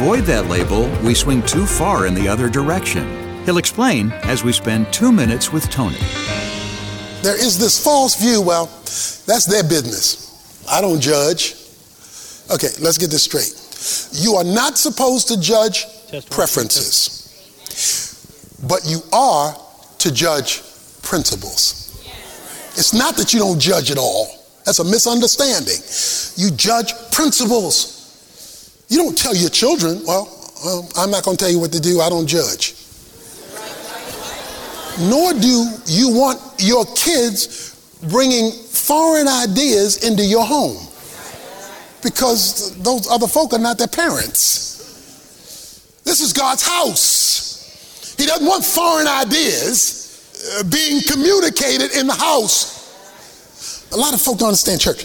Avoid that label, we swing too far in the other direction. He'll explain as we spend two minutes with Tony. There is this false view, well, that's their business. I don't judge. Okay, let's get this straight. You are not supposed to judge preferences, but you are to judge principles. It's not that you don't judge at all. That's a misunderstanding. You judge principles. You don't tell your children, well, I'm not going to tell you what to do, I don't judge. Nor do you want your kids bringing foreign ideas into your home because those other folk are not their parents. This is God's house. He doesn't want foreign ideas uh, being communicated in the house. A lot of folk don't understand church.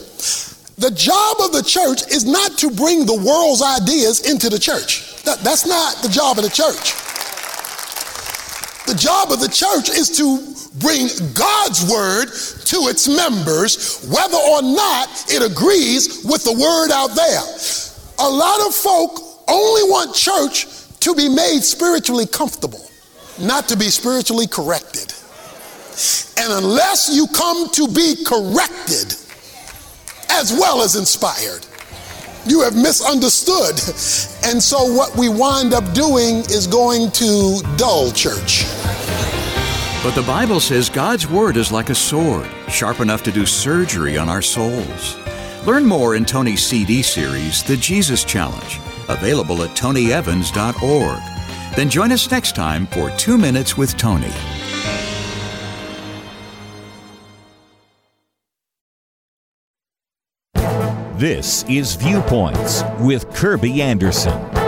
The job of the church is not to bring the world's ideas into the church. That, that's not the job of the church. The job of the church is to bring God's word to its members, whether or not it agrees with the word out there. A lot of folk only want church to be made spiritually comfortable, not to be spiritually corrected. And unless you come to be corrected, as well as inspired. You have misunderstood. And so, what we wind up doing is going to dull church. But the Bible says God's Word is like a sword, sharp enough to do surgery on our souls. Learn more in Tony's CD series, The Jesus Challenge, available at tonyevans.org. Then join us next time for Two Minutes with Tony. This is Viewpoints with Kirby Anderson.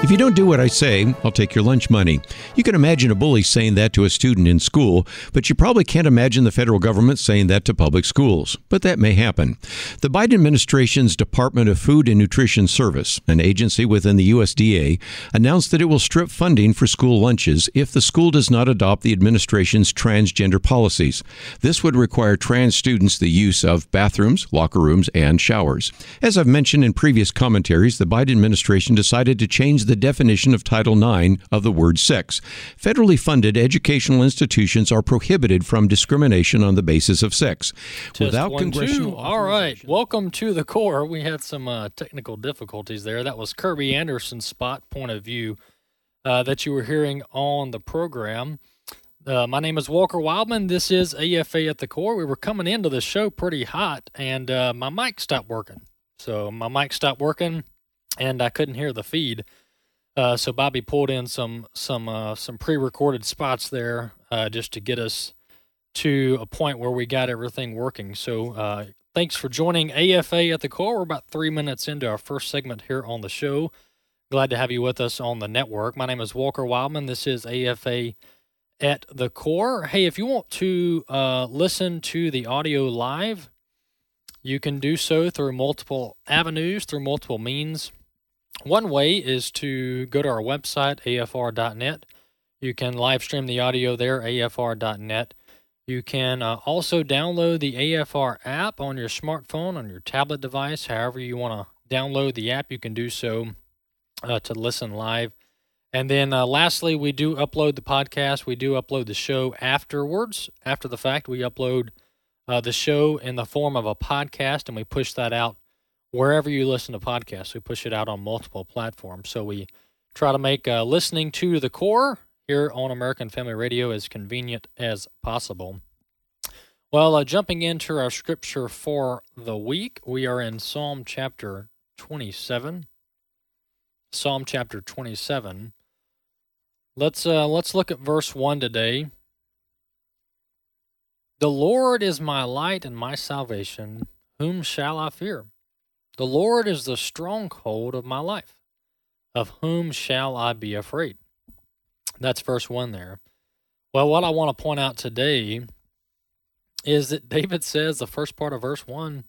If you don't do what I say, I'll take your lunch money. You can imagine a bully saying that to a student in school, but you probably can't imagine the federal government saying that to public schools. But that may happen. The Biden administration's Department of Food and Nutrition Service, an agency within the USDA, announced that it will strip funding for school lunches if the school does not adopt the administration's transgender policies. This would require trans students the use of bathrooms, locker rooms, and showers. As I've mentioned in previous commentaries, the Biden administration decided to change the definition of Title IX of the word sex. Federally funded educational institutions are prohibited from discrimination on the basis of sex. Test Without one, congressional. Two. All right. Welcome to the core. We had some uh, technical difficulties there. That was Kirby Anderson's spot point of view uh, that you were hearing on the program. Uh, my name is Walker Wildman. This is AFA at the core. We were coming into the show pretty hot, and uh, my mic stopped working. So my mic stopped working, and I couldn't hear the feed. Uh, so Bobby pulled in some some uh, some pre-recorded spots there uh, just to get us to a point where we got everything working. So uh, thanks for joining AFA at the core. We're about three minutes into our first segment here on the show. Glad to have you with us on the network. My name is Walker Wildman. This is AFA at the core. Hey, if you want to uh, listen to the audio live, you can do so through multiple avenues, through multiple means. One way is to go to our website, afr.net. You can live stream the audio there, afr.net. You can uh, also download the AFR app on your smartphone, on your tablet device, however you want to download the app, you can do so uh, to listen live. And then uh, lastly, we do upload the podcast. We do upload the show afterwards. After the fact, we upload uh, the show in the form of a podcast and we push that out wherever you listen to podcasts. We push it out on multiple platforms. So we try to make uh, listening to the core here on American Family Radio as convenient as possible. Well, uh, jumping into our scripture for the week, we are in Psalm chapter 27. Psalm chapter 27. Let's uh, let's look at verse 1 today. The Lord is my light and my salvation. Whom shall I fear? The Lord is the stronghold of my life. Of whom shall I be afraid? That's verse 1 there. Well, what I want to point out today is that David says, the first part of verse 1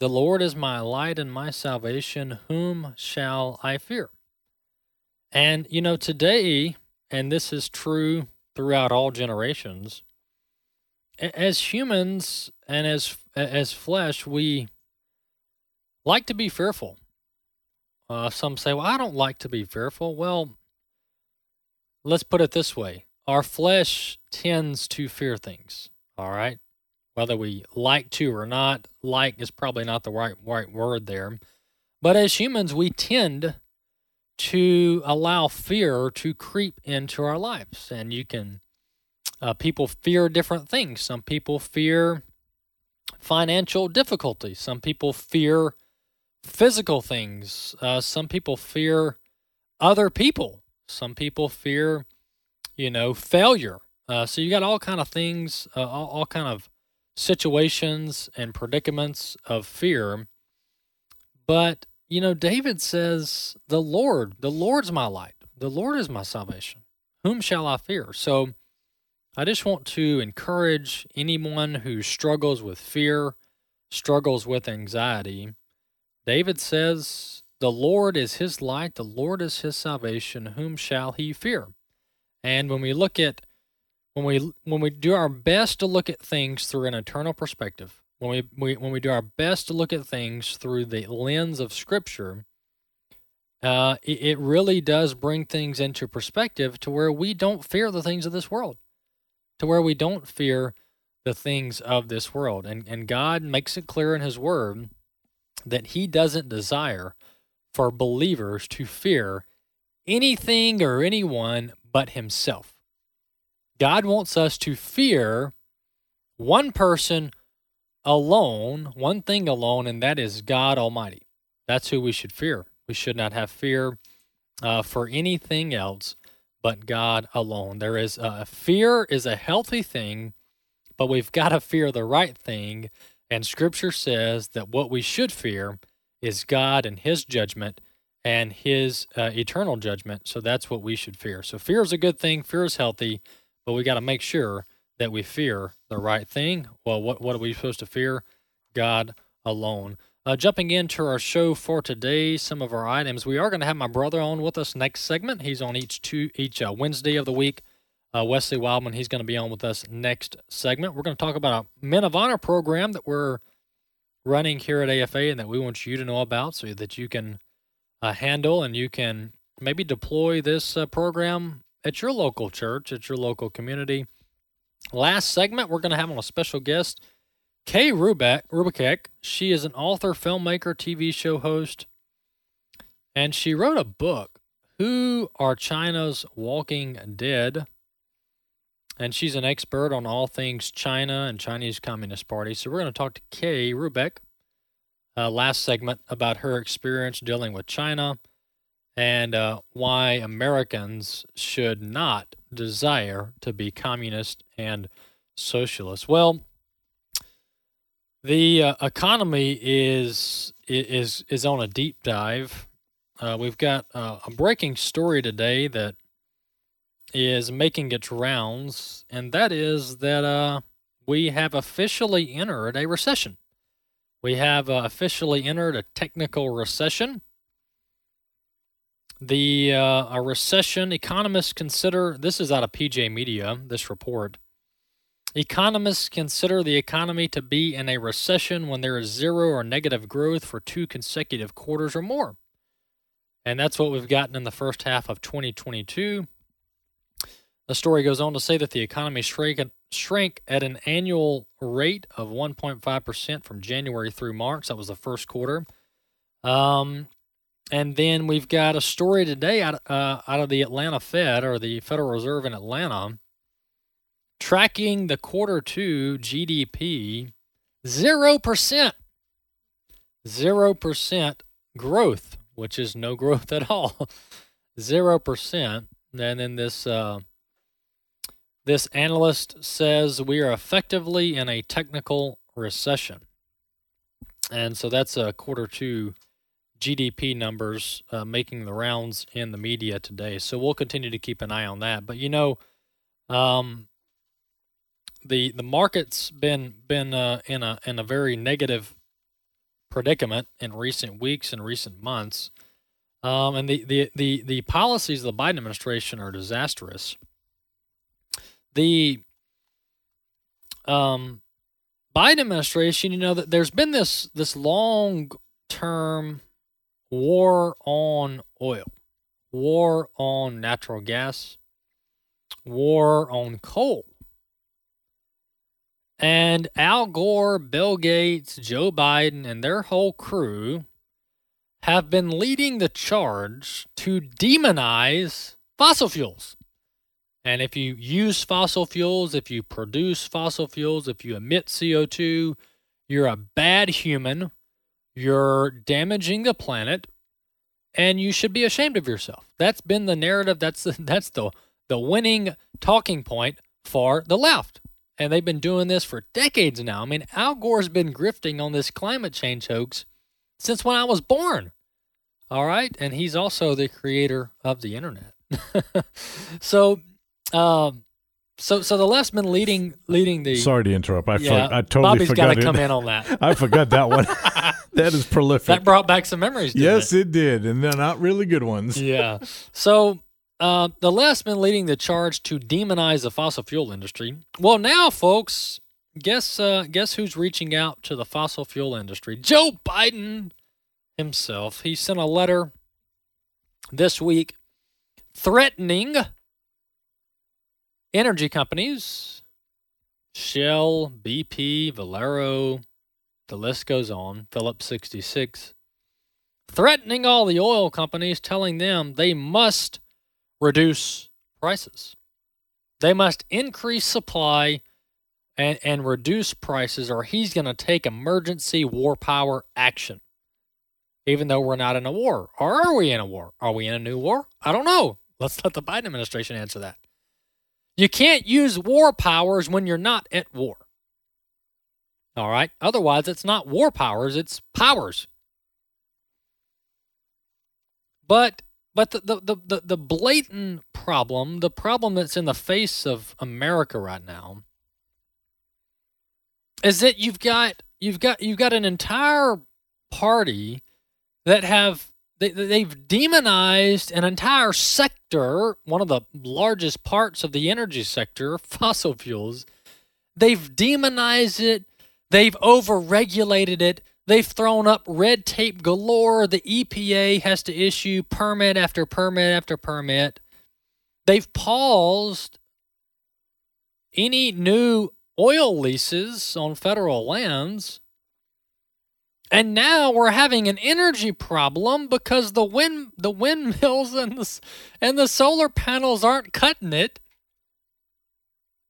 The Lord is my light and my salvation. Whom shall I fear? And, you know, today, and this is true throughout all generations, as humans and as as flesh, we like to be fearful. Uh, some say, "Well, I don't like to be fearful." Well, let's put it this way: our flesh tends to fear things. All right, whether we like to or not. Like is probably not the right right word there, but as humans, we tend to allow fear to creep into our lives, and you can uh, people fear different things. Some people fear financial difficulties. Some people fear physical things. Uh, some people fear other people. Some people fear, you know, failure. Uh, so you got all kind of things, uh, all, all kind of situations and predicaments of fear. But you know, David says, "The Lord, the Lord's my light. The Lord is my salvation. Whom shall I fear?" So I just want to encourage anyone who struggles with fear, struggles with anxiety. David says, The Lord is his light, the Lord is his salvation, whom shall he fear? And when we look at when we when we do our best to look at things through an eternal perspective, when we, we when we do our best to look at things through the lens of Scripture, uh, it, it really does bring things into perspective to where we don't fear the things of this world to where we don't fear the things of this world. And, and God makes it clear in His Word that He doesn't desire for believers to fear anything or anyone but Himself. God wants us to fear one person alone, one thing alone, and that is God Almighty. That's who we should fear. We should not have fear uh, for anything else but God alone. There is uh, fear is a healthy thing, but we've got to fear the right thing. And Scripture says that what we should fear is God and His judgment and His uh, eternal judgment. So that's what we should fear. So fear is a good thing. Fear is healthy, but we got to make sure that we fear the right thing. Well, what what are we supposed to fear? God alone. Uh, jumping into our show for today, some of our items. We are going to have my brother on with us next segment. He's on each two each uh, Wednesday of the week. Uh, Wesley Wildman, he's going to be on with us next segment. We're going to talk about a Men of Honor program that we're running here at AFA and that we want you to know about so that you can uh, handle and you can maybe deploy this uh, program at your local church, at your local community. Last segment, we're going to have on a special guest. Kay Rubeck, Rubekek, she is an author, filmmaker, TV show host, and she wrote a book, Who Are China's Walking Dead? And she's an expert on all things China and Chinese Communist Party. So we're going to talk to Kay Rubeck, uh, last segment, about her experience dealing with China and uh, why Americans should not desire to be communist and socialist. Well, the uh, economy is is is on a deep dive. Uh, we've got uh, a breaking story today that is making its rounds, and that is that uh, we have officially entered a recession. We have uh, officially entered a technical recession. The uh, a recession economists consider this is out of PJ Media. This report Economists consider the economy to be in a recession when there is zero or negative growth for two consecutive quarters or more. And that's what we've gotten in the first half of 2022. The story goes on to say that the economy shrank, shrank at an annual rate of 1.5% from January through March. That was the first quarter. Um, and then we've got a story today out, uh, out of the Atlanta Fed or the Federal Reserve in Atlanta tracking the quarter two GDP, 0%. 0% growth, which is no growth at all. 0%. And then this uh, This analyst says we are effectively in a technical recession. And so that's a quarter two GDP numbers uh, making the rounds in the media today. So we'll continue to keep an eye on that. But you know, um, the the market's been been uh, in a in a very negative predicament in recent weeks and recent months. Um, and the, the, the, the policies of the Biden administration are disastrous the um, Biden administration, you know, that there's been this this long term war on oil, war on natural gas, war on coal. And Al Gore, Bill Gates, Joe Biden, and their whole crew have been leading the charge to demonize fossil fuels. And if you use fossil fuels, if you produce fossil fuels, if you emit CO2, you're a bad human. You're damaging the planet and you should be ashamed of yourself. That's been the narrative. That's the, that's the the winning talking point for the left. And they've been doing this for decades now. I mean, Al Gore's been grifting on this climate change hoax since when I was born. All right, and he's also the creator of the internet. so um, so so the left's been leading leading the. Sorry to interrupt. I, yeah, for, I totally Bobby's forgot. got to come in on that. I forgot that one. that is prolific. That brought back some memories. yes, it? it? did, and they're not really good ones. Yeah. So uh, the left's been leading the charge to demonize the fossil fuel industry. Well, now, folks, guess uh, guess who's reaching out to the fossil fuel industry? Joe Biden himself. He sent a letter this week threatening energy companies Shell, BP, Valero, the list goes on, Phillips 66, threatening all the oil companies, telling them they must reduce prices. They must increase supply and, and reduce prices, or he's going to take emergency war power action. Even though we're not in a war. Or are we in a war? Are we in a new war? I don't know. Let's let the Biden administration answer that. You can't use war powers when you're not at war. All right? Otherwise, it's not war powers, it's powers. But but the, the, the, the blatant problem, the problem that's in the face of America right now, is that you've got you've got you've got an entire party that have they, have demonized an entire sector, one of the largest parts of the energy sector, fossil fuels. They've demonized it. They've overregulated it. They've thrown up red tape galore. The EPA has to issue permit after permit after permit. They've paused any new oil leases on federal lands and now we're having an energy problem because the wind the windmills and the and the solar panels aren't cutting it.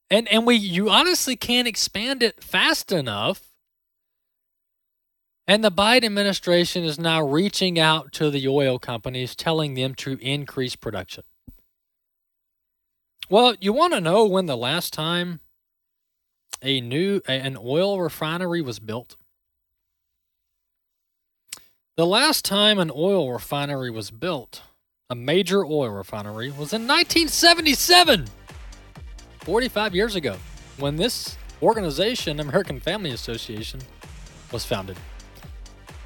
And and we you honestly can't expand it fast enough. And the Biden administration is now reaching out to the oil companies telling them to increase production. Well, you want to know when the last time a new an oil refinery was built? The last time an oil refinery was built, a major oil refinery, was in 1977, 45 years ago, when this organization, American Family Association, was founded.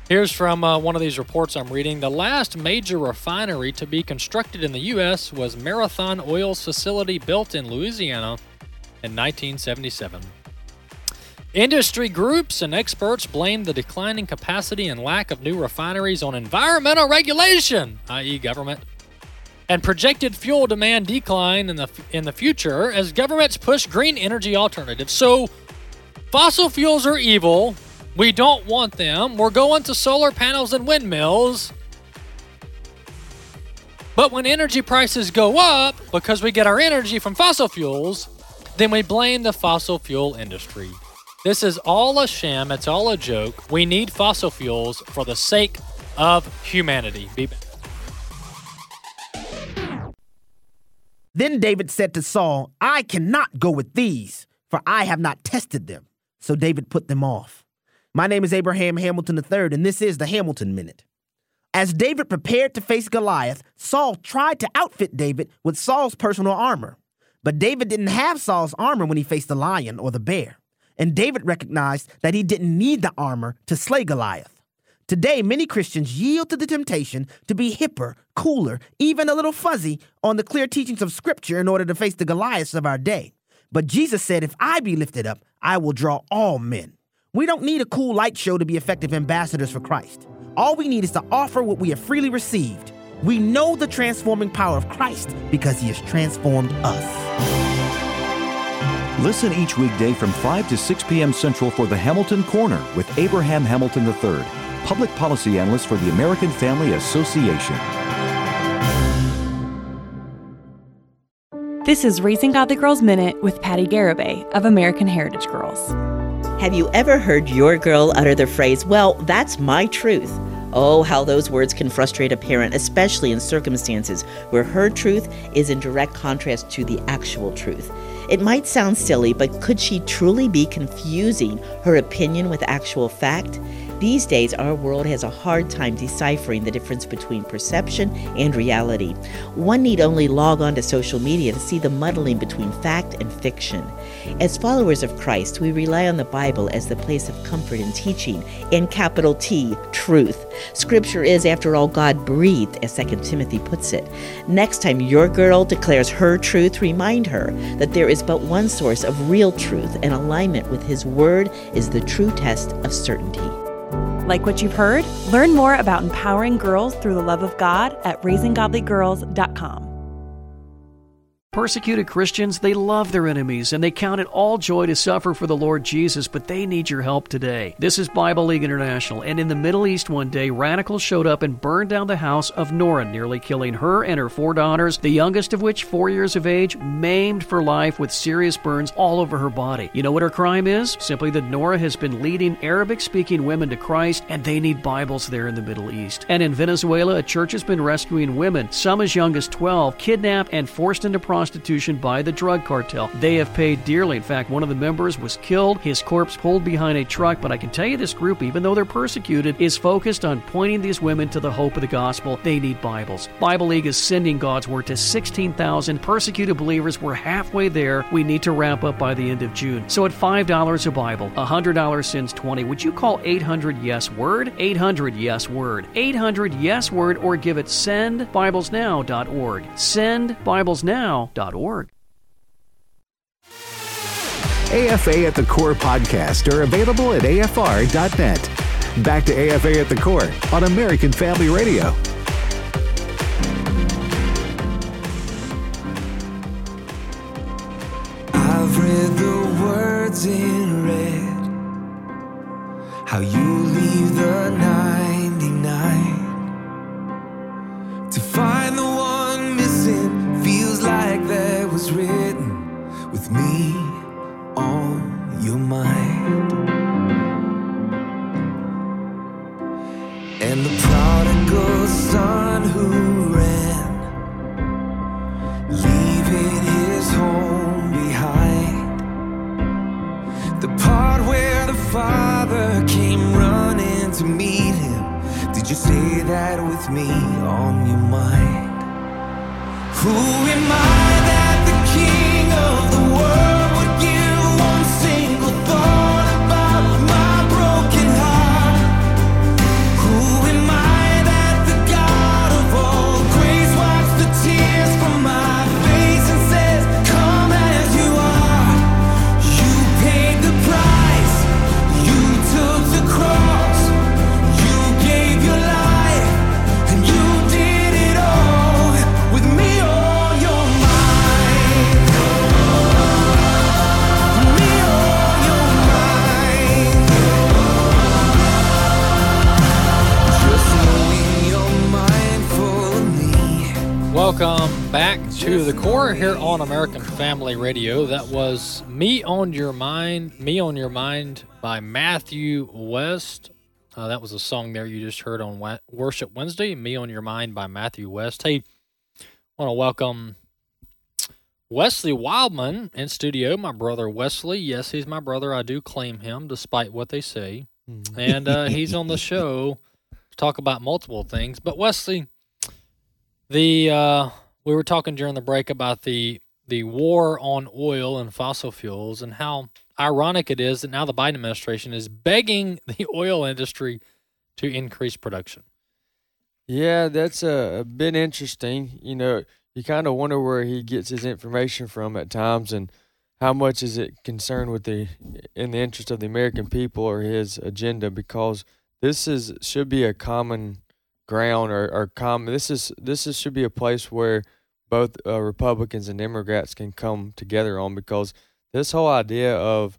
Here's from uh, one of these reports I'm reading. The last major refinery to be constructed in the U.S. was Marathon Oil's facility built in Louisiana in 1977. Industry groups and experts blame the declining capacity and lack of new refineries on environmental regulation, i.e., government, and projected fuel demand decline in the in the future as governments push green energy alternatives. So, fossil fuels are evil. We don't want them. We're going to solar panels and windmills. But when energy prices go up because we get our energy from fossil fuels, then we blame the fossil fuel industry. This is all a sham. It's all a joke. We need fossil fuels for the sake of humanity. Be back. Then David said to Saul, I cannot go with these, for I have not tested them. So David put them off. My name is Abraham Hamilton III, and this is the Hamilton Minute. As David prepared to face Goliath, Saul tried to outfit David with Saul's personal armor. But David didn't have Saul's armor when he faced the lion or the bear. And David recognized that he didn't need the armor to slay Goliath. Today, many Christians yield to the temptation to be hipper, cooler, even a little fuzzy on the clear teachings of Scripture in order to face the Goliaths of our day. But Jesus said, If I be lifted up, I will draw all men. We don't need a cool light show to be effective ambassadors for Christ. All we need is to offer what we have freely received. We know the transforming power of Christ because he has transformed us. Listen each weekday from 5 to 6 p.m. Central for the Hamilton Corner with Abraham Hamilton III, Public Policy Analyst for the American Family Association. This is Raising Godly Girls Minute with Patti Garibay of American Heritage Girls. Have you ever heard your girl utter the phrase, Well, that's my truth? Oh, how those words can frustrate a parent, especially in circumstances where her truth is in direct contrast to the actual truth. It might sound silly, but could she truly be confusing her opinion with actual fact? These days, our world has a hard time deciphering the difference between perception and reality. One need only log on to social media to see the muddling between fact and fiction. As followers of Christ, we rely on the Bible as the place of comfort and teaching, in capital T, truth. Scripture is, after all, God breathed, as 2 Timothy puts it. Next time your girl declares her truth, remind her that there is but one source of real truth, and alignment with His Word is the true test of certainty. Like what you've heard? Learn more about empowering girls through the love of God at raisinggodlygirls.com. Persecuted Christians, they love their enemies and they count it all joy to suffer for the Lord Jesus, but they need your help today. This is Bible League International, and in the Middle East one day, radicals showed up and burned down the house of Nora, nearly killing her and her four daughters, the youngest of which, four years of age, maimed for life with serious burns all over her body. You know what her crime is? Simply that Nora has been leading Arabic speaking women to Christ, and they need Bibles there in the Middle East. And in Venezuela, a church has been rescuing women, some as young as 12, kidnapped and forced into prostitution prostitution by the drug cartel. They have paid dearly. In fact, one of the members was killed, his corpse pulled behind a truck. But I can tell you this group, even though they're persecuted, is focused on pointing these women to the hope of the gospel. They need Bibles. Bible League is sending God's Word to 16,000 persecuted believers. We're halfway there. We need to wrap up by the end of June. So at $5 a Bible, $100 sends 20. Would you call 800 Yes Word? 800 Yes Word. 800 Yes Word or give it sendbiblesnow.org. Sendbiblesnow.org. AFA at the Core podcast are available at afr.net. Back to AFA at the Core on American Family Radio. I've read the words in red, how you leave the 99 to find the one missing feels like written with me on your mind. And the prodigal son who ran, leaving his home behind. The part where the father came running to meet him. Did you say that with me on your mind? Who am I Welcome back to the core here on American Family Radio. That was Me on Your Mind, Me on Your Mind by Matthew West. Uh, that was a song there you just heard on Wa- Worship Wednesday, Me on Your Mind by Matthew West. Hey, I want to welcome Wesley Wildman in studio, my brother Wesley. Yes, he's my brother. I do claim him, despite what they say. And uh, he's on the show to talk about multiple things. But Wesley, the uh, we were talking during the break about the the war on oil and fossil fuels and how ironic it is that now the Biden administration is begging the oil industry to increase production. Yeah, that's a, a bit interesting. You know, you kind of wonder where he gets his information from at times, and how much is it concerned with the in the interest of the American people or his agenda? Because this is should be a common ground or, or common. This is this is should be a place where both uh, Republicans and Democrats can come together on because this whole idea of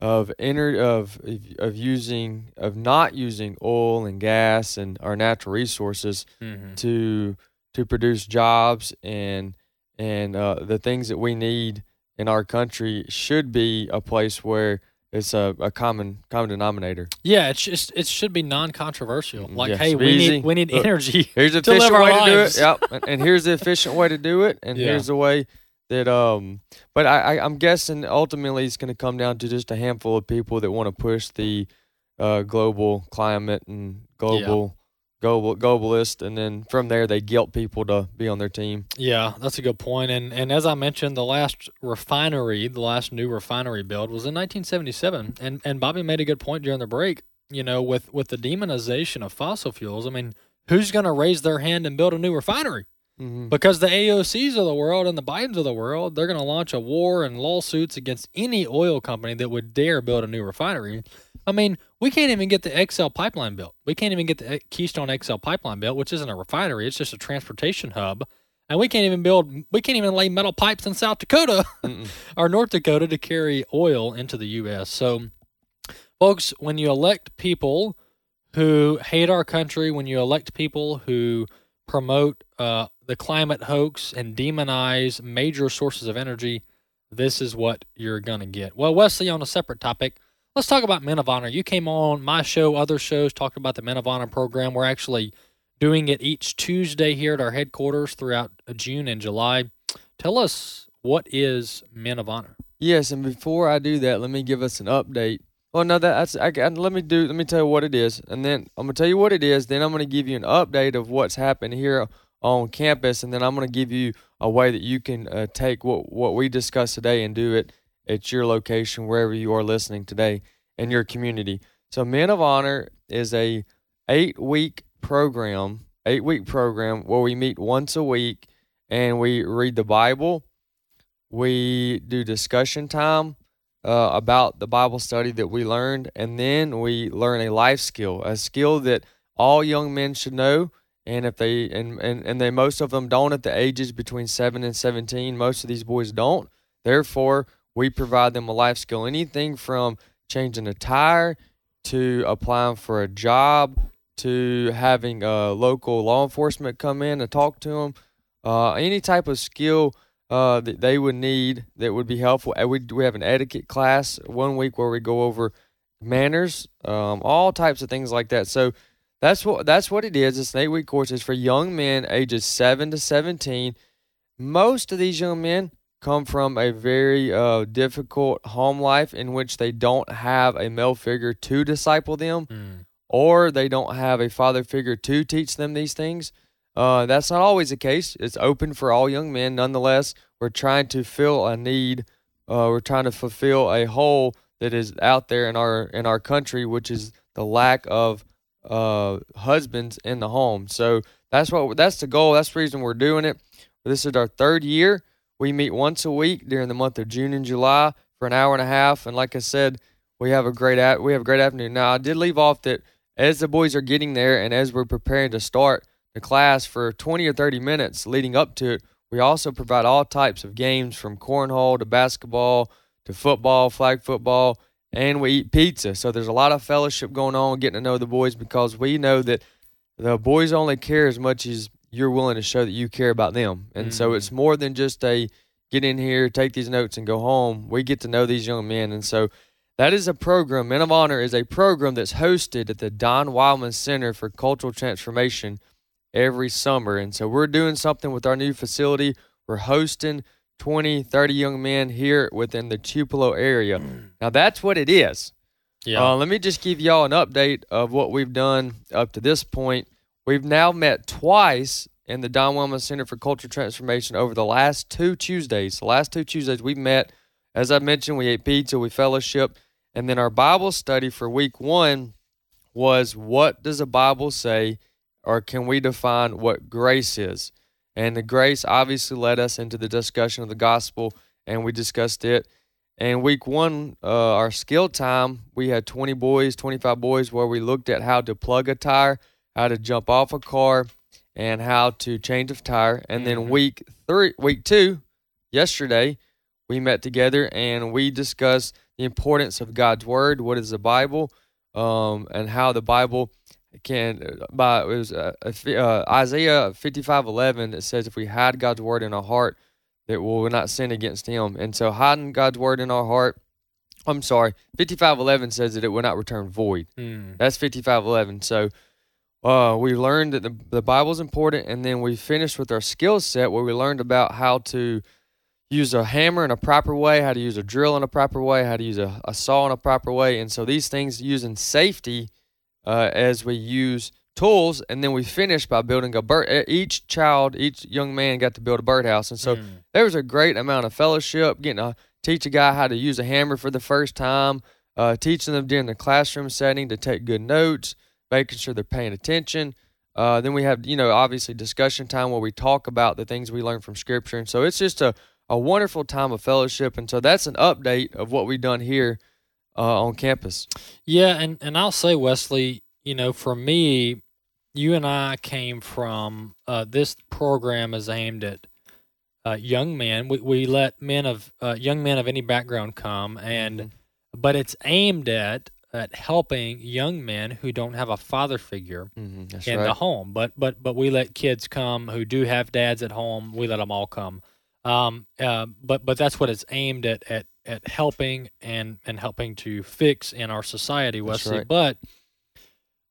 of ener- of of using of not using oil and gas and our natural resources Mhm. to to produce jobs and and uh, the things that we need in our country should be a place where it's a, a common common denominator. Yeah, it's just it should be non-controversial. Like, Yeah, hey, we easy. need we need Look, energy. Here's live efficient way to do it. Yep, and, and here's the efficient way to do it, and Yeah. here's the way that um. But I, I I'm guessing ultimately it's going to come down to just a handful of people that want to push the uh, global climate and global global globalist, and then from there they guilt people to be on their team. Yeah, that's a good point. And and as I mentioned, the last refinery, the last new refinery build was in 1977. And and Bobby made a good point during the break. You know, with with the demonization of fossil fuels, I mean, who's going to raise their hand and build a new refinery? Mhm. Because the AOCs of the world and the Bidens of the world, they're going to launch a war and lawsuits against any oil company that would dare build a new refinery. I mean, we can't even get the XL pipeline built. We can't even get the Keystone XL pipeline built, which isn't a refinery; it's just a transportation hub. And we can't even build, we can't even lay metal pipes in South Dakota or North Dakota to carry oil into the U.S. So, folks, when you elect people who hate our country, when you elect people who promote uh, the climate hoax and demonize major sources of energy, this is what you're going to get. Well, Wesley, on a separate topic, let's talk about Men of Honor. You came on my show, other shows, talked about the Men of Honor program. We're actually doing it each Tuesday here at our headquarters throughout uh, June and July. Tell us what is Men of Honor? Yes, and before I do that, let me give us an update. Well, no, that, that's I, I- let me do. Let me tell you what it is, and then I'm gonna tell you what it is. Then I'm gonna give you an update of what's happened here on campus, and then I'm gonna give you a way that you can uh, take what what we discussed today and do it at your location wherever you are listening today in your community. So, Men of Honor is a eight week program, eight week program where we meet once a week and we read the Bible. We do discussion time uh, about the Bible study that we learned, and then we learn a life skill, a skill that all young men should know. And if they and, and, and they most of them don't at the ages between seven and seventeen, most of these boys don't. Therefore, we provide them a life skill. Anything from changing a tire to applying for a job to having uh, local law enforcement come in and talk to them. Uh, any type of skill uh, that they would need that would be helpful. We, we have an etiquette class one week where we go over manners, um, all types of things like that. So that's what that's what it is. It's an eight week course. It's for young men ages seven to seventeen. Most of these young men come from a very uh, difficult home life in which they don't have a male figure to disciple them, or they don't have a father figure to teach them these things. Uh, that's not always the case. It's open for all young men. Nonetheless, we're trying to fill a need. Uh, we're trying to fulfill a hole that is out there in our in our country, which is the lack of uh, husbands in the home. So that's what that's the goal. That's the reason we're doing it. This is our third year. We meet once a week during the month of June and July for an hour and a half. And like I said, we have a great at we have a great afternoon. Now I did leave off that as the boys are getting there and as we're preparing to start the class for 20 or 30 minutes leading up to it, we also provide all types of games from cornhole to basketball to football, flag football, and we eat pizza. So there's a lot of fellowship going on, getting to know the boys because we know that the boys only care as much as you're willing to show that you care about them. And so it's mm-hmm. more than just a get in here, take these notes, and go home. We get to know these young men. And so that is a program. Men of Honor is a program that's hosted at the Don Wildman Center for Cultural Transformation every summer. And so we're doing something with our new facility. We're hosting 20, 30 young men here within the Tupelo area. now that's what it is. Yeah. Uh, let me just give y'all an update of what we've done up to this point. We've now met twice in the Don Wildman Center for Culture Transformation over the last two Tuesdays. The last two Tuesdays we've met. As I mentioned, we ate pizza, we fellowship, and then our Bible study for week one was what does the Bible say, or can we define what grace is? And the grace obviously led us into the discussion of the gospel, and we discussed it. And week one, uh, our skill time, we had 20 boys, 25 boys, where we looked at how to plug a tire, how to jump off a car, and how to change a tire. And then week three, week two, yesterday, we met together and we discussed the importance of God's word, what is the Bible, um, and how the Bible can by it was uh, uh, Isaiah 55:11 it says if we hide God's word in our heart that we will not sin against him. And so hiding God's word in our heart I'm sorry, 55:11 says that it will not return void. Mm. That's 55:11. So uh, we learned that the, the Bible is important, and then we finished with our skill set where we learned about how to use a hammer in a proper way, how to use a drill in a proper way, how to use a, a saw in a proper way. And so these things using safety uh, as we use tools, and then we finished by building a bird. Each child, each young man got to build a birdhouse, and so there was a great amount of fellowship, getting to teach a guy how to use a hammer for the first time, uh, teaching them during the classroom setting to take good notes, making sure they're paying attention. Uh, then we have, you know, obviously discussion time where we talk about the things we learn from Scripture, and so it's just a a wonderful time of fellowship. And so that's an update of what we've done here uh, on campus. Yeah, and and I'll say Wesley, you know, for me, you and I came from uh, this program is aimed at uh, young men. We we let men of uh, young men of any background come, and but it's aimed at at helping young men who don't have a father figure Mm-hmm, in the home. But but but we let kids come who do have dads at home. We let them all come. Um, uh, but but that's what it's aimed at at at helping and and helping to fix in our society, Wesley. right. But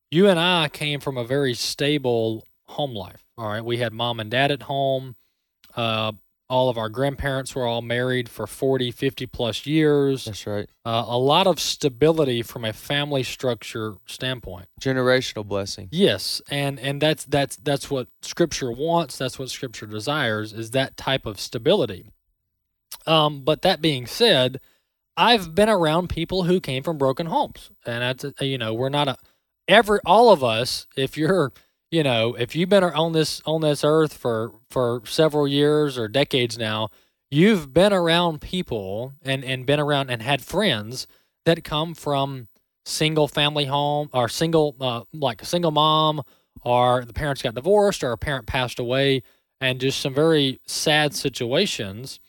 you and I came from a very stable home life. All right, we had mom and dad at home. Uh, all of our grandparents were all married for 40, 50 plus years. That's right. Uh, a lot of stability from a family structure standpoint. Generational blessing. Yes, and and that's that's that's what Scripture wants. That's what Scripture desires is that type of stability. Um, but that being said, I've been around people who came from broken homes, and that's a- you know we're not a every all of us. If you're you know if you've been on this on this earth for for several years or decades now, you've been around people and and been around and had friends that come from single family home or single uh, like a single mom or the parents got divorced or a parent passed away and just some very sad situations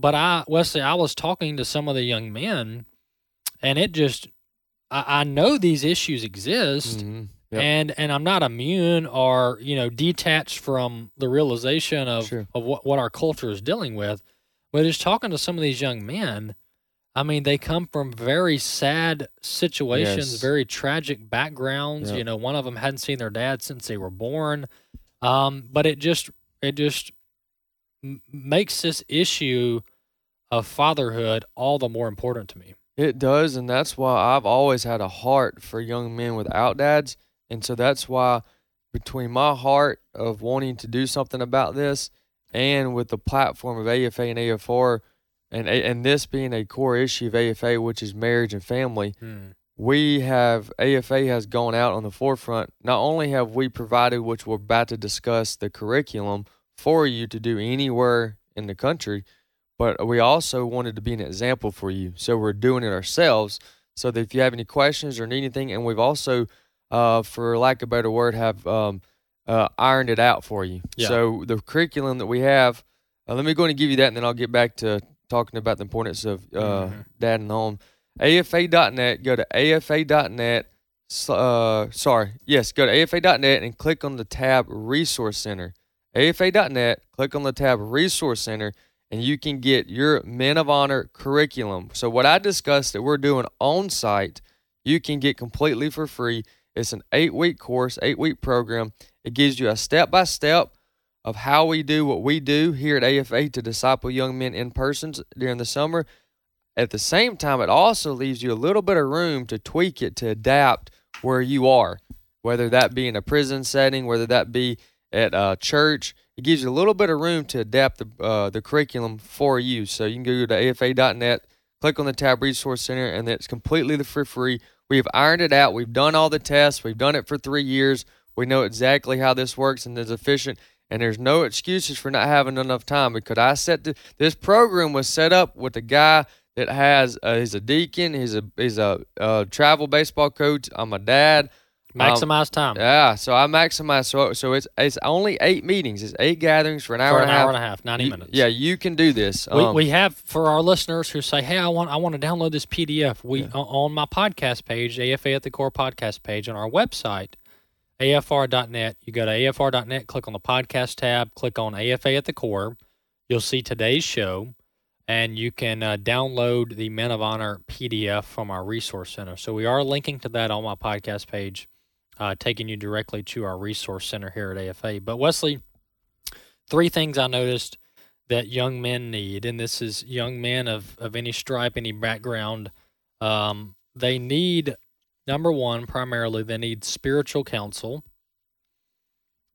but i wesley i was talking to some of the young men and it just i, I know these issues exist Mm-hmm. Yep. and and i'm not immune or you know detached from the realization of of what, what our culture is dealing with but just talking to some of these young men I mean, they come from very sad situations, Yes. very tragic backgrounds. Yep. You know, one of them hadn't seen their dad since they were born. Um, but it just, it just m- makes this issue of fatherhood all the more important to me. It does, and that's why I've always had a heart for young men without dads. And so that's why between my heart of wanting to do something about this and with the platform of AFA and AFR and and this being a core issue of AFA, which is marriage and family, Hmm. we have AFA has gone out on the forefront. Not only have we provided, which we're about to discuss, the curriculum for you to do anywhere in the country, but we also wanted to be an example for you. So we're doing it ourselves. So that if you have any questions or need anything, and we've also, uh, for lack of a better word, have um, uh, ironed it out for you. Yeah. So the curriculum that we have, uh, let me go and give you that, and then I'll get back to talking about the importance of uh, dad and home. AFA.net. Go to AFA.net. Uh, sorry, yes, go to AFA.net and click on the tab Resource Center. AFA.net. Click on the tab Resource Center, and you can get your Men of Honor curriculum. So what I discussed that we're doing on site, you can get completely for free. It's an eight week course, eight week program. It gives you a step by step of how we do what we do here at AFA to disciple young men in persons during the summer. At the same time, it also leaves you a little bit of room to tweak it to adapt where you are, whether that be in a prison setting, whether that be at a church. It gives you a little bit of room to adapt the uh, the curriculum for you. So you can go to afa.net, click on the tab Resource Center, and it's completely for free. We have ironed it out. We've done all the tests. We've done it for three years. We know exactly how this works and is efficient. And there's no excuses for not having enough time because I set the, this program was set up with a guy that has uh, he's a deacon, he's a he's a uh, travel baseball coach. I'm a dad. Maximize time. Yeah, so I maximize. So so it's it's only eight meetings. It's eight gatherings for an hour For and an a half. and a half, 90 You- minutes. Yeah, you can do this. We, Um, we have for our listeners who say, "Hey, I want I want to download this PDF." We o- on my podcast page, AFA at the Core podcast page on our website, afr.net. You go to afr.net, click on the podcast tab, click on AFA at the Core. You'll see today's show, and you can uh, download the Men of Honor PDF from our resource center. So we are linking to that on my podcast page, uh, taking you directly to our resource center here at AFA. But Wesley, three things I noticed that young men need, and this is young men of, of any stripe, any background. Um, they need, number one, primarily, they need spiritual counsel.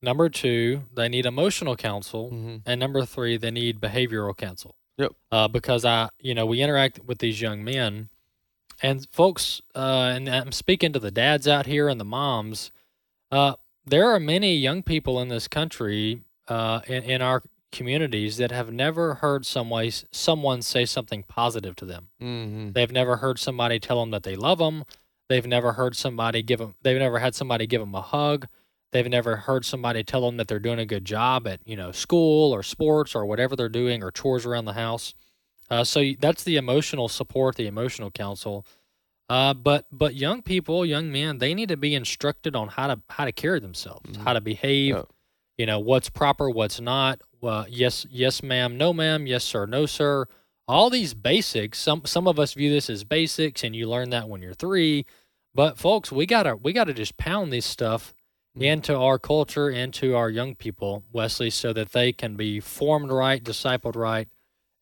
Number two, they need emotional counsel. And number three, they need behavioral counsel. Yep. Uh, because I, you know, we interact with these young men, and folks, uh, and I'm speaking to the dads out here and the moms. Uh, there are many young people in this country, uh, in, in our communities that have never heard some way, someone say something positive to them. Mhm. They've never heard somebody tell them that they love them. They've never heard somebody give them. They've never had somebody give them a hug. They've never heard somebody tell them that they're doing a good job at you know school or sports or whatever they're doing or chores around the house. Uh, so that's the emotional support, the emotional counsel. Uh, but but young people, young men, they need to be instructed on how to how to carry themselves, how to behave. You know what's proper, what's not. Uh, yes, yes, ma'am. No, ma'am. Yes, sir. No, sir. All these basics. Some some of us view this as basics, and you learn that when you're three. But folks, we gotta we gotta just pound this stuff into our culture, into our young people, Wesley, so that they can be formed right, discipled right,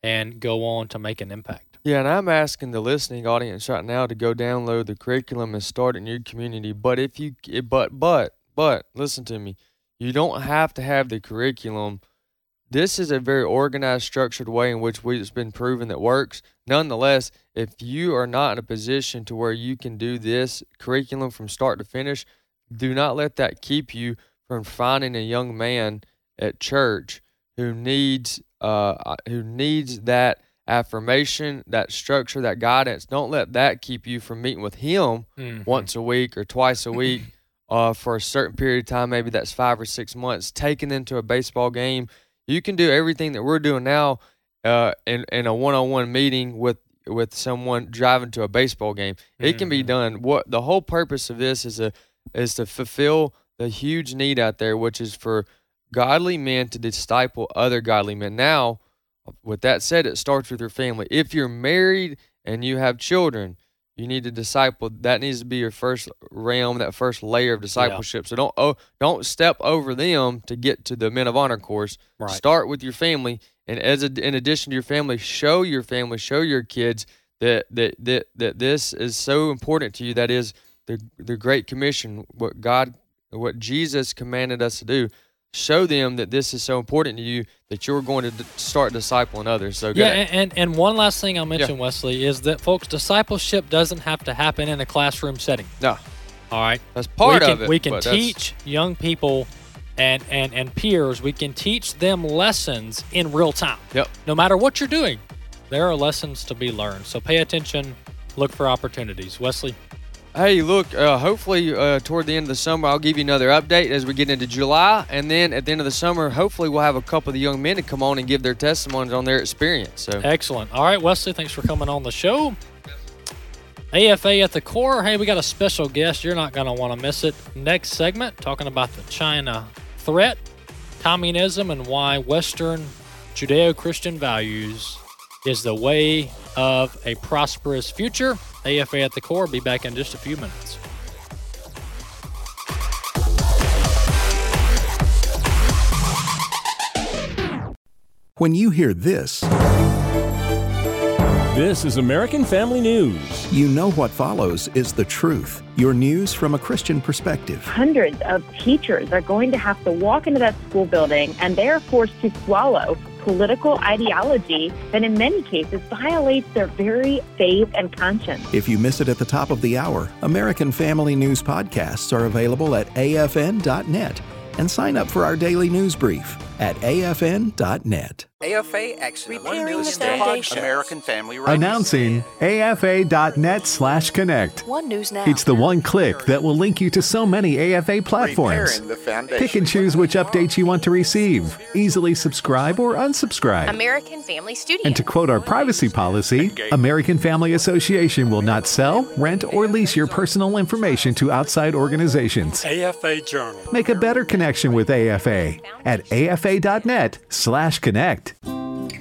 and go on to make an impact. Yeah, and I'm asking the listening audience right now to go download the curriculum and start in your community. But if you, eh, but, but, but, listen to me. You don't have to have the curriculum. This is a very organized, structured way in which we, it's been proven that works. Nonetheless, if you are not in a position to where you can do this curriculum from start to finish, do not let that keep you from finding a young man at church who needs uh who needs that affirmation, that structure, that guidance. Don't let that keep you from meeting with him Mhm. once a week or twice a week uh, for a certain period of time. Maybe that's five or six months. Taking them to a baseball game. You can do everything that we're doing now uh, in in a one on one meeting with with someone driving to a baseball game. It can be done. What the whole purpose of this is a is to fulfill the huge need out there, which is for godly men to disciple other godly men. Now, with that said, it starts with your family. If you're married and you have children, you need to disciple. That needs to be your first realm, that first layer of discipleship. So don't oh, don't step over them to get to the men of honor course. Right. Start with your family, and as a, in addition to your family, show your family, show your kids that that that that this is so important to you. That is the the Great Commission, what God, what Jesus commanded us to do. Show them that this is so important to you that you're going to d- start discipling others. So Yeah, and, and and one last thing I'll mention, Wesley, is that folks, discipleship doesn't have to happen in a classroom setting. No. All right. That's part we can, of it, We can but that's- teach young people and, and and peers. We can teach them lessons in real time. Yep. No matter what you're doing, there are lessons to be learned. So pay attention. Look for opportunities. Wesley. Hey, look, uh, hopefully uh, toward the end of the summer, I'll give you another update as we get into July. And then at the end of the summer, hopefully we'll have a couple of the young men to come on and give their testimonies on their experience. So Excellent. All right, Wesley, thanks for coming on the show. AFA at the core. Hey, we got a special guest. You're not going to want to miss it. Next segment, talking about the China threat, communism, and why Western Judeo Christian values is the way of a prosperous future. AFA at the core. Be back in just a few minutes. When you hear this, This is American Family News. you know what follows is the truth. Your news from a Christian perspective. Hundreds of teachers are going to have to walk into that school building and they are forced to swallow political ideology that in many cases violates their very faith and conscience. If you miss it at the top of the hour, American Family News podcasts are available at afn.net and sign up for our daily news brief at afn.net. AFA Excellent. One Repairing News the Network, foundation. American Family Radio. Announcing AFA.net slash connect. One News Now. It's the one click that will link you to so many AFA platforms. Repairing the foundation. Pick and choose which updates you want to receive. Easily subscribe or unsubscribe. American Family Studio. And to quote our privacy policy, American Family Association will not sell, rent, or lease your personal information to outside organizations. AFA Journal. Make a better connection with AFA at afa.net slash connect.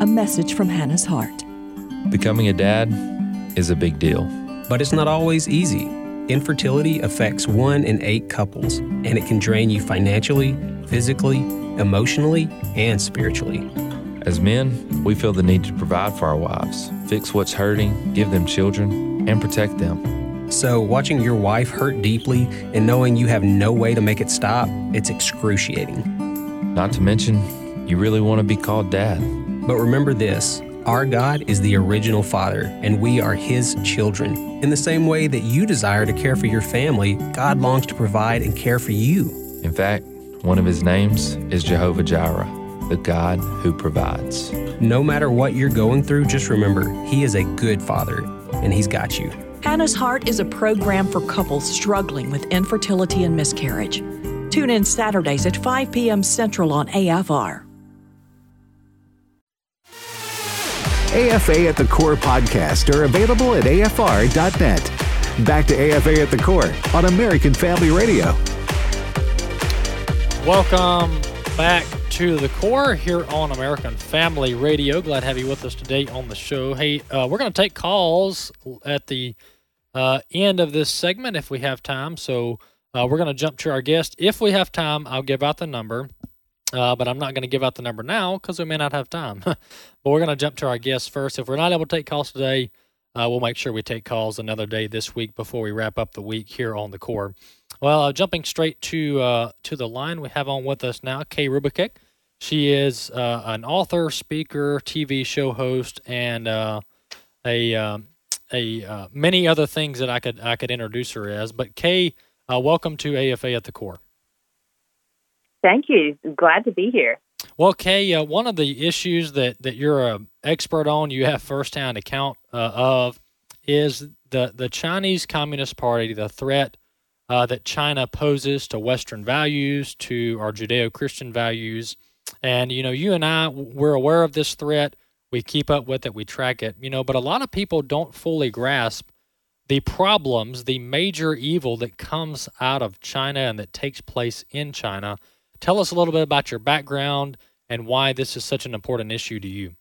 A message from Hannah's heart. Becoming a dad is a big deal. But it's not always easy. Infertility affects one in eight couples, and it can drain you financially, physically, emotionally, and spiritually. As men, we feel the need to provide for our wives, fix what's hurting, give them children, and protect them. So, watching your wife hurt deeply and knowing you have no way to make it stop, it's excruciating. Not to mention, you really want to be called dad. But remember this our God is the original Father, and we are His children. In the same way that you desire to care for your family, God longs to provide and care for you. In fact, one of his names is Jehovah Jireh, the God who provides. No matter what you're going through, just remember He is a good Father, and He's got you. Hannah's Heart is a program for couples struggling with infertility and miscarriage. Tune in Saturdays at 5 p.m. Central on AFR. AFA at the Core podcast are available at afr.net. Back to AFA at the Core on American Family Radio. Welcome back to the core here on American Family Radio. Glad to have you with us today on the show. Hey, uh, we're going to take calls at the uh, end of this segment if we have time. So uh, we're going to jump to our guest. If we have time, I'll give out the number, uh, but I'm not going to give out the number now because we may not have time. but we're going to jump to our guests first. If we're not able to take calls today, uh, we'll make sure we take calls another day this week before we wrap up the week here on the core. Well, uh, jumping straight to uh, to the line, we have on with us now Kay Rubacek. She is uh, an author, speaker, TV show host, and uh, a um, a many other things that I could I could introduce her as. But Kay, welcome to AFA at the Core. Thank you. Glad to be here. Well, Kay, uh, one of the issues that, that you're an expert on, you have firsthand account uh, of, is the, the Chinese Communist Party, the threat uh, that China poses to Western values, to our Judeo Christian values. And, you know, you and I, we're aware of this threat. We keep up with it, we track it, you know, but a lot of people don't fully grasp the problems, the major evil that comes out of China and that takes place in China. Tell us a little bit about your background and why this is such an important issue to you.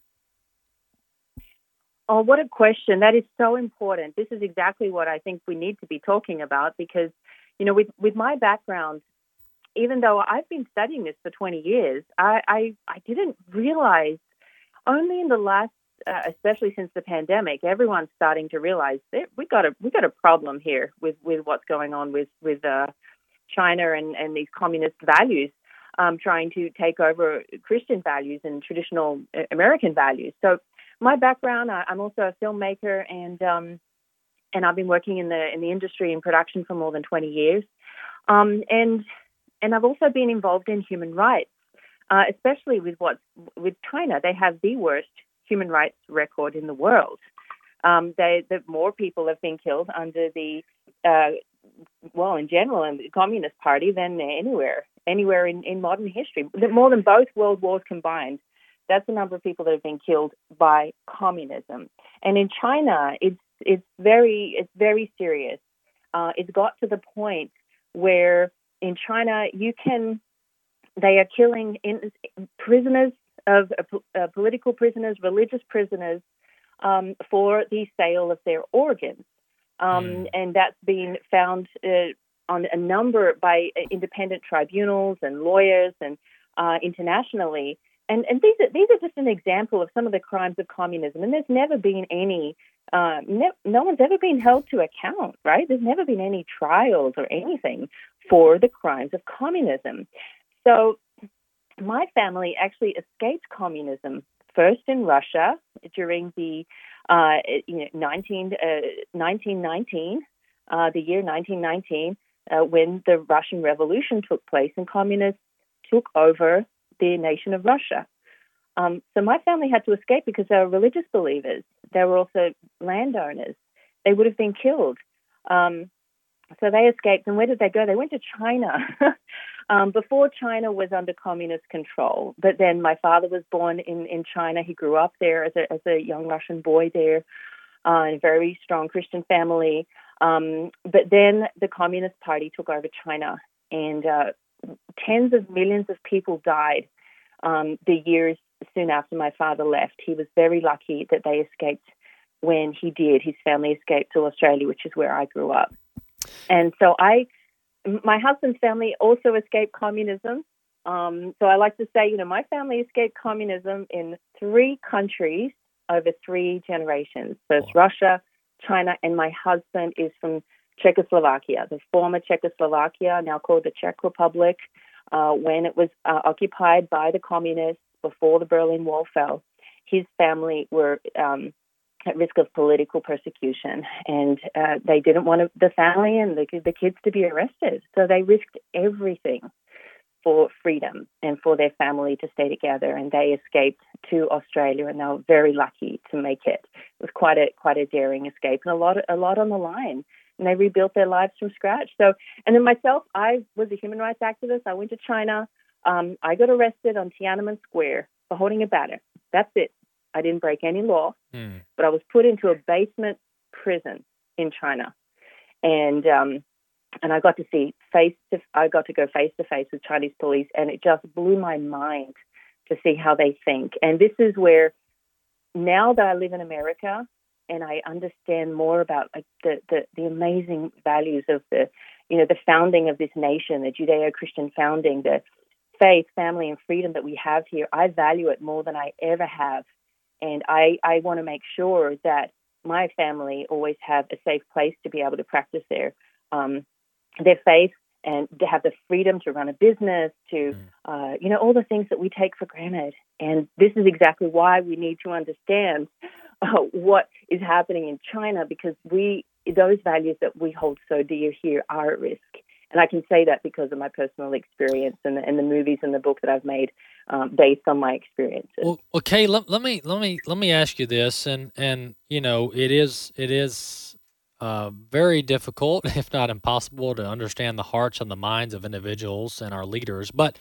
Oh, what a question. That is so important. This is exactly what I think we need to be talking about because, you know, with, with my background, even though I've been studying this for 20 years, I, I, I didn't realize only in the last, uh, especially since the pandemic, everyone's starting to realize that we got a we got a problem here with, with what's going on with with uh, China and, and these communist values. Um, trying to take over Christian values and traditional American values. So, my background, I, am also a filmmaker, and um, and I've been working in the in the industry in production for more than 20 years, um, and and I've also been involved in human rights, uh, especially with what with China. They have the worst human rights record in the world. Um, they, the more people have been killed under the uh, well, in general, in the Communist Party than anywhere, anywhere in, in modern history. More than both world wars combined. That's the number of people that have been killed by communism. And in China, it's it's very it's very serious. Uh, it's got to the point where in China you can they are killing in, prisoners of uh, political prisoners, religious prisoners um, for the sale of their organs. Um, mm. And that's been found uh, on a number by uh, independent tribunals and lawyers and uh, internationally. And, and these are these are just an example of some of the crimes of communism. And there's never been any, uh, ne- no one's ever been held to account, right? There's never been any trials or anything for the crimes of communism. So my family actually escaped communism first in Russia during the uh, you know, 19, uh, 1919, uh, the year 1919, uh, when the Russian Revolution took place and communists took over the nation of Russia. Um, so my family had to escape because they were religious believers. They were also landowners. They would have been killed. Um, so they escaped. And where did they go? They went to China. um, before China was under communist control. But then my father was born in, in China. He grew up there as a, as a young Russian boy there uh, in a very strong Christian family. Um, but then the Communist Party took over China, and uh, tens of millions of people died um, the years soon after my father left. He was very lucky that they escaped when he did. His family escaped to Australia, which is where I grew up. And so I my husband's family also escaped communism. Um, so I like to say, you know, my family escaped communism in three countries over three generations. First wow. Russia, China, and my husband is from Czechoslovakia, the former Czechoslovakia, now called the Czech Republic, uh, when it was uh, occupied by the communists before the Berlin Wall fell. His family were um, at risk of political persecution, and uh, they didn't want the family and the, the kids to be arrested. So they risked everything for freedom and for their family to stay together. And they escaped to Australia, and they were very lucky to make it. It was quite a quite a daring escape, and a lot a lot on the line. And they rebuilt their lives from scratch. So, and then myself, I was a human rights activist. I went to China. Um, I got arrested on Tiananmen Square for holding a banner. That's it. I didn't break any law, mm. but I was put into a basement prison in China, and um, and I got to see face to I got to go face to face with Chinese police, and it just blew my mind to see how they think. And this is where now that I live in America and I understand more about like, the, the the amazing values of the you know the founding of this nation, the Judeo-Christian founding, the faith, family, and freedom that we have here. I value it more than I ever have and I, I want to make sure that my family always have a safe place to be able to practice their um, their faith and to have the freedom to run a business, to mm. uh, you know all the things that we take for granted. And this is exactly why we need to understand uh, what is happening in China because we those values that we hold so dear here are at risk. And I can say that because of my personal experience and the, and the movies and the book that I've made um, based on my experiences. Well, okay, let, let me let me let me ask you this, and and you know it is it is uh, very difficult, if not impossible, to understand the hearts and the minds of individuals and our leaders, but.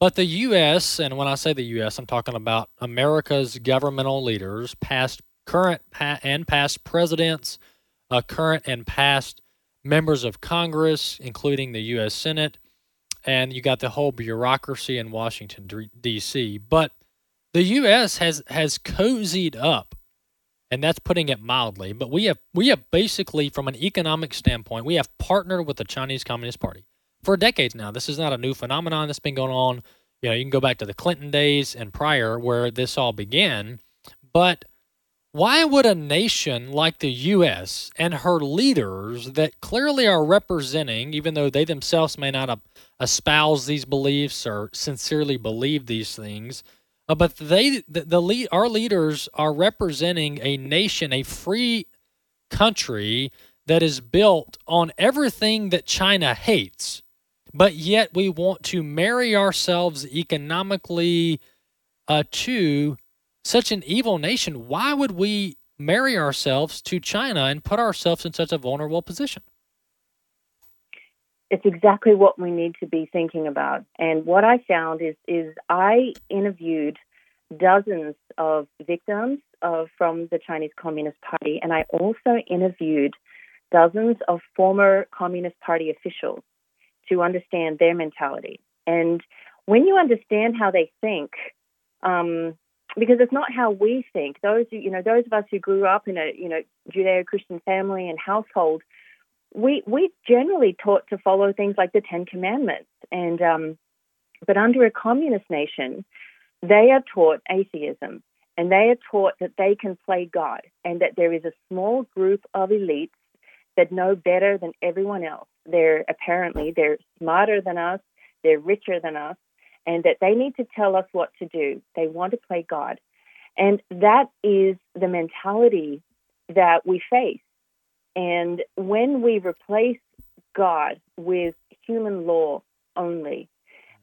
But the U.S. and when I say the U.S., I'm talking about America's governmental leaders, past, current, and past presidents, uh, current and past members of Congress, including the U.S. Senate, and you got the whole bureaucracy in Washington, D.C. But the U.S. has has cozied up, and that's putting it mildly. But we have we have basically, from an economic standpoint, we have partnered with the Chinese Communist Party for decades now. This is not a new phenomenon that's been going on. You know, you can go back to the Clinton days and prior, where this all began. But why would a nation like the U.S. and her leaders that clearly are representing, even though they themselves may not espouse these beliefs or sincerely believe these things, uh, but they the, the lead, our leaders are representing a nation, a free country that is built on everything that China hates, but yet we want to marry ourselves economically uh, to such an evil nation, why would we marry ourselves to China and put ourselves in such a vulnerable position? It's exactly what we need to be thinking about. And what I found is is I interviewed dozens of victims of from the Chinese Communist Party, and I also interviewed dozens of former Communist Party officials to understand their mentality. And when you understand how they think, um, because it's not how we think. Those you know, those of us who grew up in a you know Judeo-Christian family and household, we we generally taught to follow things like the Ten Commandments. And um, but under a communist nation, they are taught atheism, and they are taught that they can play God, and that there is a small group of elites that know better than everyone else. They're apparently they're smarter than us, they're richer than us, and that they need to tell us what to do. They want to play God. And that is the mentality that we face. And when we replace God with human law only,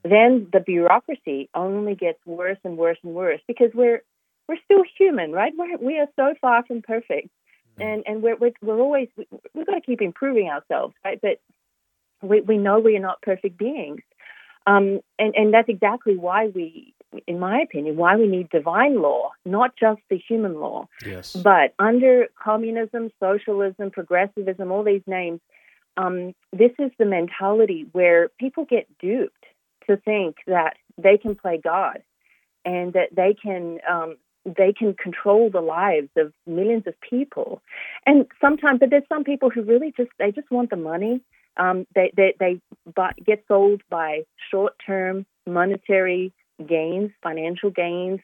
then the bureaucracy only gets worse and worse and worse because we're we're still human, right? We're, we are so far from perfect, mm-hmm. and and we're we're, we're always we, we've got to keep improving ourselves, right? But we we know we are not perfect beings, um, and, and that's exactly why we, in my opinion, why we need divine law, not just the human law. Yes. But under communism, socialism, progressivism, all these names, um, this is the mentality where people get duped to think that they can play God and that they can um, they can control the lives of millions of people. And sometimes, but there's some people who really just they just want the money um, they they, they buy, get sold by short-term monetary gains, financial gains.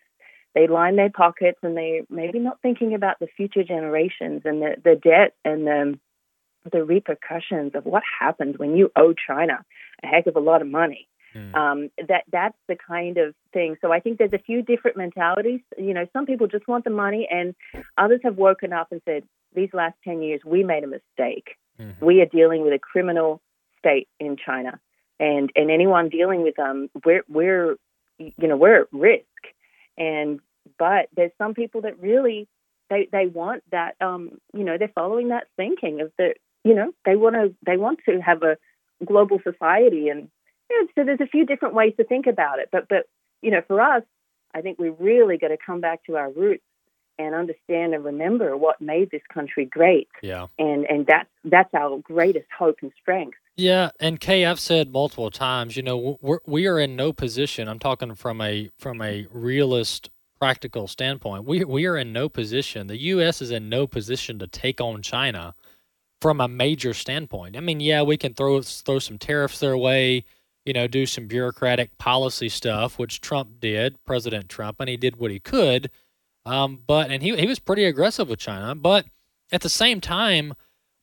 They line their pockets, and they maybe not thinking about the future generations and the, the debt and the the repercussions of what happens when you owe China a heck of a lot of money. Mm. Um, that that's the kind of thing. So I think there's a few different mentalities. You know, some people just want the money, and others have woken up and said, "These last ten years, we made a mistake. Mm-hmm. We are dealing with a criminal state in China, and and anyone dealing with them, we're we're you know we're at risk. And but there's some people that really they they want that um you know they're following that thinking of the you know they want to they want to have a global society and you know, so there's a few different ways to think about it but but you know for us I think we really got to come back to our roots and understand and remember what made this country great. Yeah. And and that's that's our greatest hope and strength. Yeah, and Kay, I've said multiple times, you know, we're, we are in no position. I'm talking from a from a realist, practical standpoint. We we are in no position. The U.S. is in no position to take on China from a major standpoint. I mean, yeah, we can throw throw some tariffs their way, you know, do some bureaucratic policy stuff, which Trump did, President Trump, and he did what he could um, but and he he was pretty aggressive with China. But at the same time,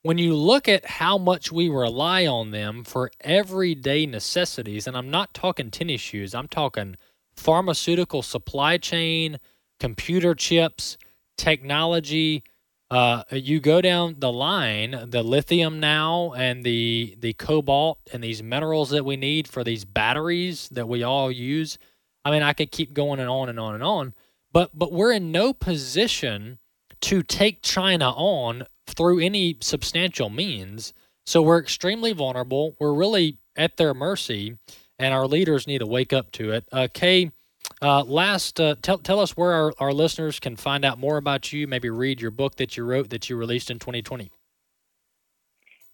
when you look at how much we rely on them for everyday necessities, and I'm not talking tennis shoes, I'm talking pharmaceutical supply chain, computer chips, technology. Uh, you go down the line, the lithium now, and the the cobalt, and these minerals that we need for these batteries that we all use. I mean, I could keep going and on and on and on. But but we're in no position to take China on through any substantial means. So we're extremely vulnerable. We're really at their mercy, and our leaders need to wake up to it. Uh, Kay, uh, last, uh, tell, tell us where our, our listeners can find out more about you, maybe read your book that you wrote that you released in 2020.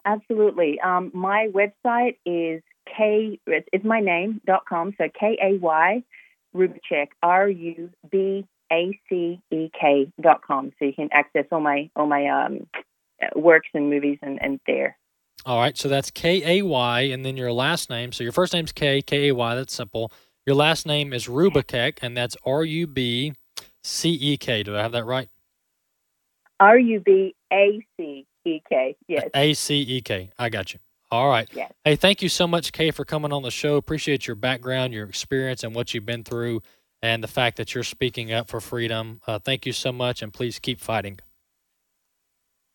Absolutely. Um, my website is K, it's my name, dot com, so K A Y Rubacek, R U B A C E K dot com. So you can access all my all my um, works and movies and, and there. All right, so that's K A Y, and then your last name. So your first name's K K A Y. That's simple. Your last name is Rubacek, and that's R U B C E K. Do I have that right? R U B A C E K. Yes. A C E K. I got you. All right. Yes. Hey, thank you so much, Kay, for coming on the show. Appreciate your background, your experience, and what you've been through, and the fact that you're speaking up for freedom. Uh, thank you so much, and please keep fighting.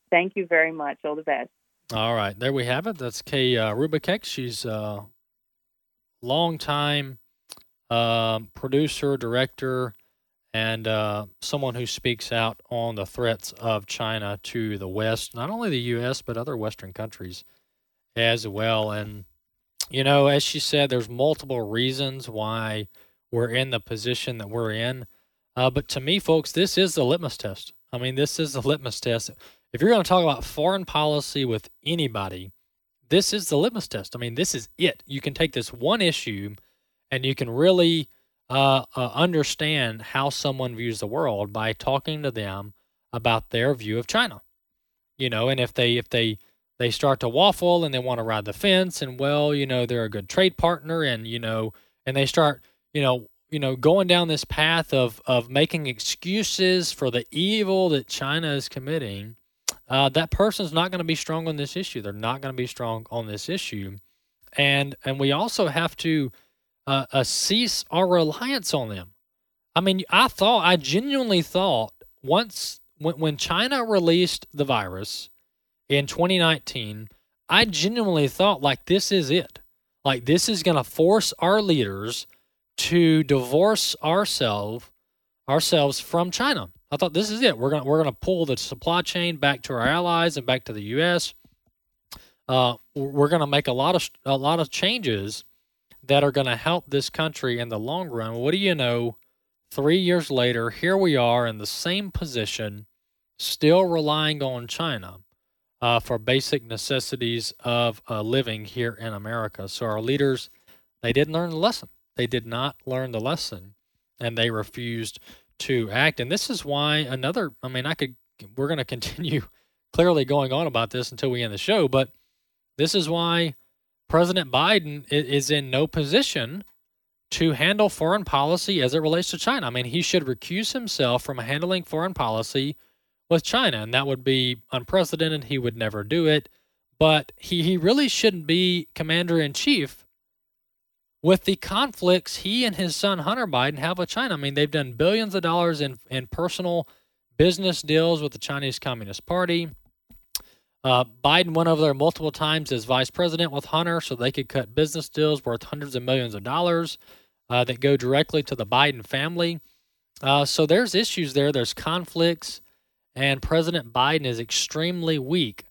Thank you very much. All the best. All right, there we have it. That's Kay uh, Rubacek. She's a long time um, producer, director, and uh, someone who speaks out on the threats of China to the West, not only the U.S., but other Western countries as well. And, you know, as she said, there's multiple reasons why we're in the position that we're in. Uh, but to me, folks, this is the litmus test. I mean, this is the litmus test. If you're going to talk about foreign policy with anybody, this is the litmus test. I mean, this is it. You can take this one issue and you can really uh, uh, understand how someone views the world by talking to them about their view of China. You know, and if they if they they start to waffle and they want to ride the fence and well, you know, they're a good trade partner and you know, and they start, you know, you know, going down this path of of making excuses for the evil that China is committing, uh, that person's not going to be strong on this issue. They're not going to be strong on this issue, and and we also have to uh, uh, cease our reliance on them. I mean, I thought, I genuinely thought once when, when China released the virus in 2019, I genuinely thought like this is it. Like this is going to force our leaders to divorce ourselves ourselves from China. I thought this is it. We're going we're going to pull the supply chain back to our allies and back to the U.S. Uh, we're going to make a lot of a lot of changes that are going to help this country in the long run. What do you know? Three years later, here we are in the same position, still relying on China uh, for basic necessities of uh, living here in America. So our leaders, they didn't learn the lesson. They did not learn the lesson, and they refused to act. And this is why another. I mean, I could. We're going to continue clearly going on about this until we end the show, but this is why President Biden is in no position to handle foreign policy as it relates to China. I mean, he should recuse himself from handling foreign policy with China, and that would be unprecedented. He would never do it. But he, he really shouldn't be commander in chief with the conflicts he and his son Hunter Biden have with China. I mean, they've done billions of dollars in, in personal business deals with the Chinese Communist Party. Uh, Biden went over there multiple times as vice president with Hunter so they could cut business deals worth hundreds of millions of dollars uh, that go directly to the Biden family. Uh, so there's issues there, there's conflicts, and President Biden is extremely weak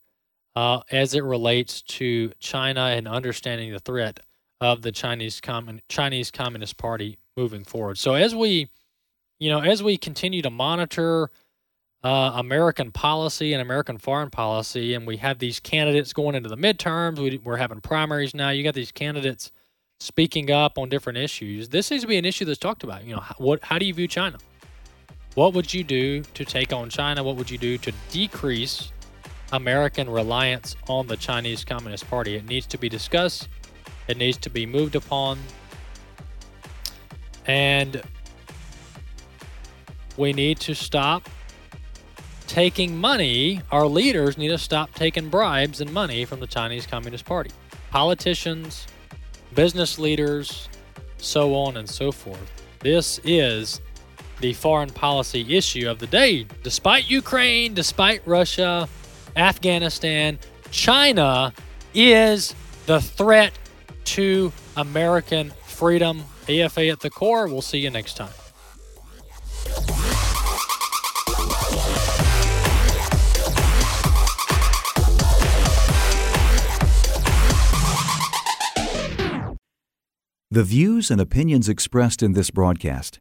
uh, as it relates to China and understanding the threat of the Chinese Chinese Communist Party moving forward. So as we, you know, as we continue to monitor uh, American policy and American foreign policy, and we have these candidates going into the midterms. We, we're having primaries now. You got these candidates speaking up on different issues. This needs to be an issue that's talked about. You know, how, what? How do you view China? What would you do to take on China? What would you do to decrease American reliance on the Chinese Communist Party? It needs to be discussed. It needs to be moved upon. And we need to stop taking money, our leaders need to stop taking bribes and money from the Chinese Communist Party. Politicians, business leaders, so on and so forth. This is the foreign policy issue of the day. Despite Ukraine, despite Russia, Afghanistan, China is the threat to American freedom. AFA at the core. We'll see you next time. The views and opinions expressed in this broadcast